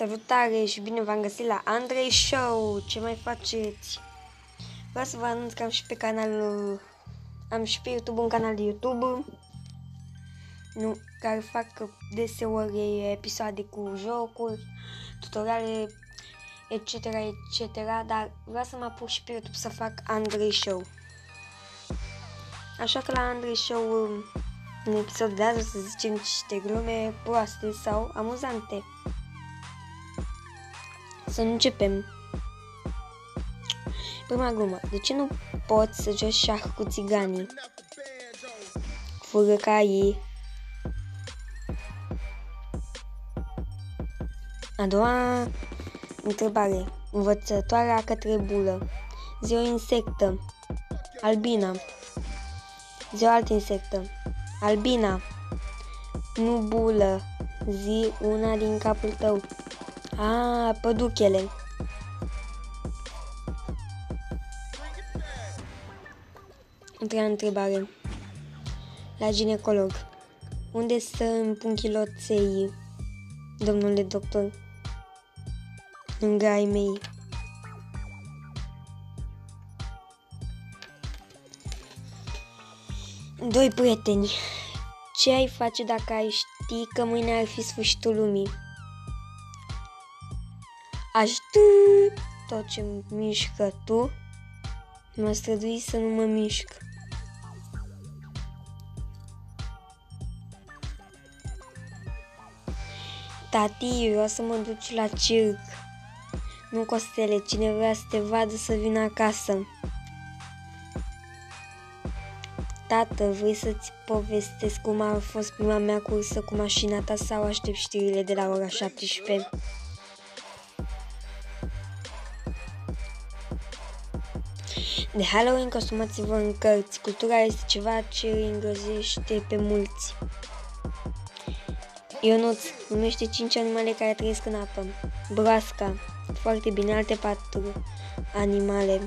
Salutare și bine v-am găsit la Andrei Show! Ce mai faceți? Vreau să vă anunț că am și pe canalul... Am și pe YouTube un canal de YouTube nu, care fac deseori episoade cu jocuri, tutoriale, etc., etc., dar vreau să mă apuc și pe YouTube să fac Andrei Show. Așa că la Andrei Show, în episodul de azi, o să zicem niște glume proaste sau amuzante. Să începem. Prima glumă. De ce nu poți să joci șah cu țiganii? Fură ca ei. A doua întrebare. Învățătoarea către bulă. Zi o insectă. Albina. Zi o altă insectă. Albina. Nu bulă. Zi una din capul tău. A, păduchele. Întreia întrebare. La ginecolog. Unde să împun chiloței, domnule doctor? Lângă ai mei. Doi prieteni. Ce ai face dacă ai ști că mâine ar fi sfârșitul lumii? Aș tot ce mișcă tu, mă strădui să nu mă mișc. Tati, vreau să mă duci la circ. Nu, Costele, cine vrea să te vadă să vină acasă. Tată, vrei să-ți povestesc cum a fost prima mea cursă cu mașina ta sau aștept știrile de la ora 17? De Halloween consumați-vă în cărți. Cultura este ceva ce îi îngrozește pe mulți. Ionuț numește 5 animale care trăiesc în apă. Broasca. Foarte bine, alte patru animale.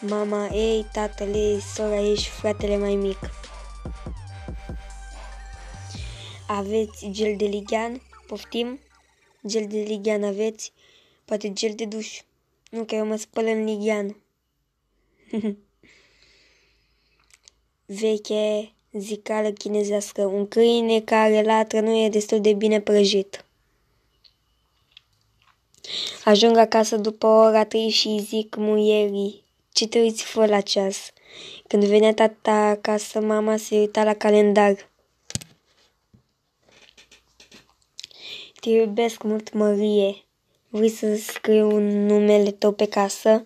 Mama ei, tatăl ei, sora ei și fratele mai mic. Aveți gel de lighean? Poftim? Gel de lighean aveți? Poate gel de duș. Nu, că eu mă spăl în lighean. Veche zicală chinezească. Un câine care latră nu e destul de bine prăjit. Ajung acasă după ora 3 și zic muierii, ce te uiți fă la ceas? Când venea tata acasă, mama se uita la calendar. Te iubesc mult, Mărie. Vrei să scriu un numele tău pe casă?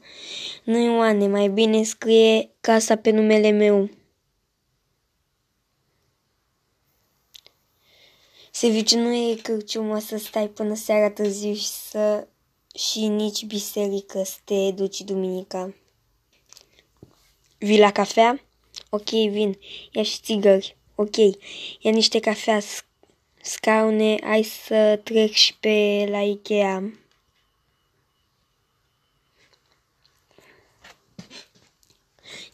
Nu, Ioane, mai bine scrie casa pe numele meu. Serviciu nu e cârciumă să stai până seara târziu și să și nici biserică să te duci duminica. Vii la cafea? Ok, vin. Ia și țigări. Ok. Ia niște cafea, scaune, hai să trec și pe la Ikea.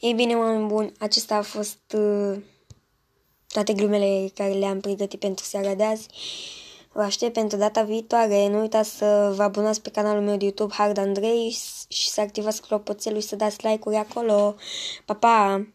Ei bine, oameni buni, acesta a fost uh, toate glumele care le-am pregătit pentru seara de azi. Vă aștept pentru data viitoare. Nu uitați să vă abonați pe canalul meu de YouTube Hard Andrei și să activați clopoțelul și să dați like-uri acolo. Pa, pa!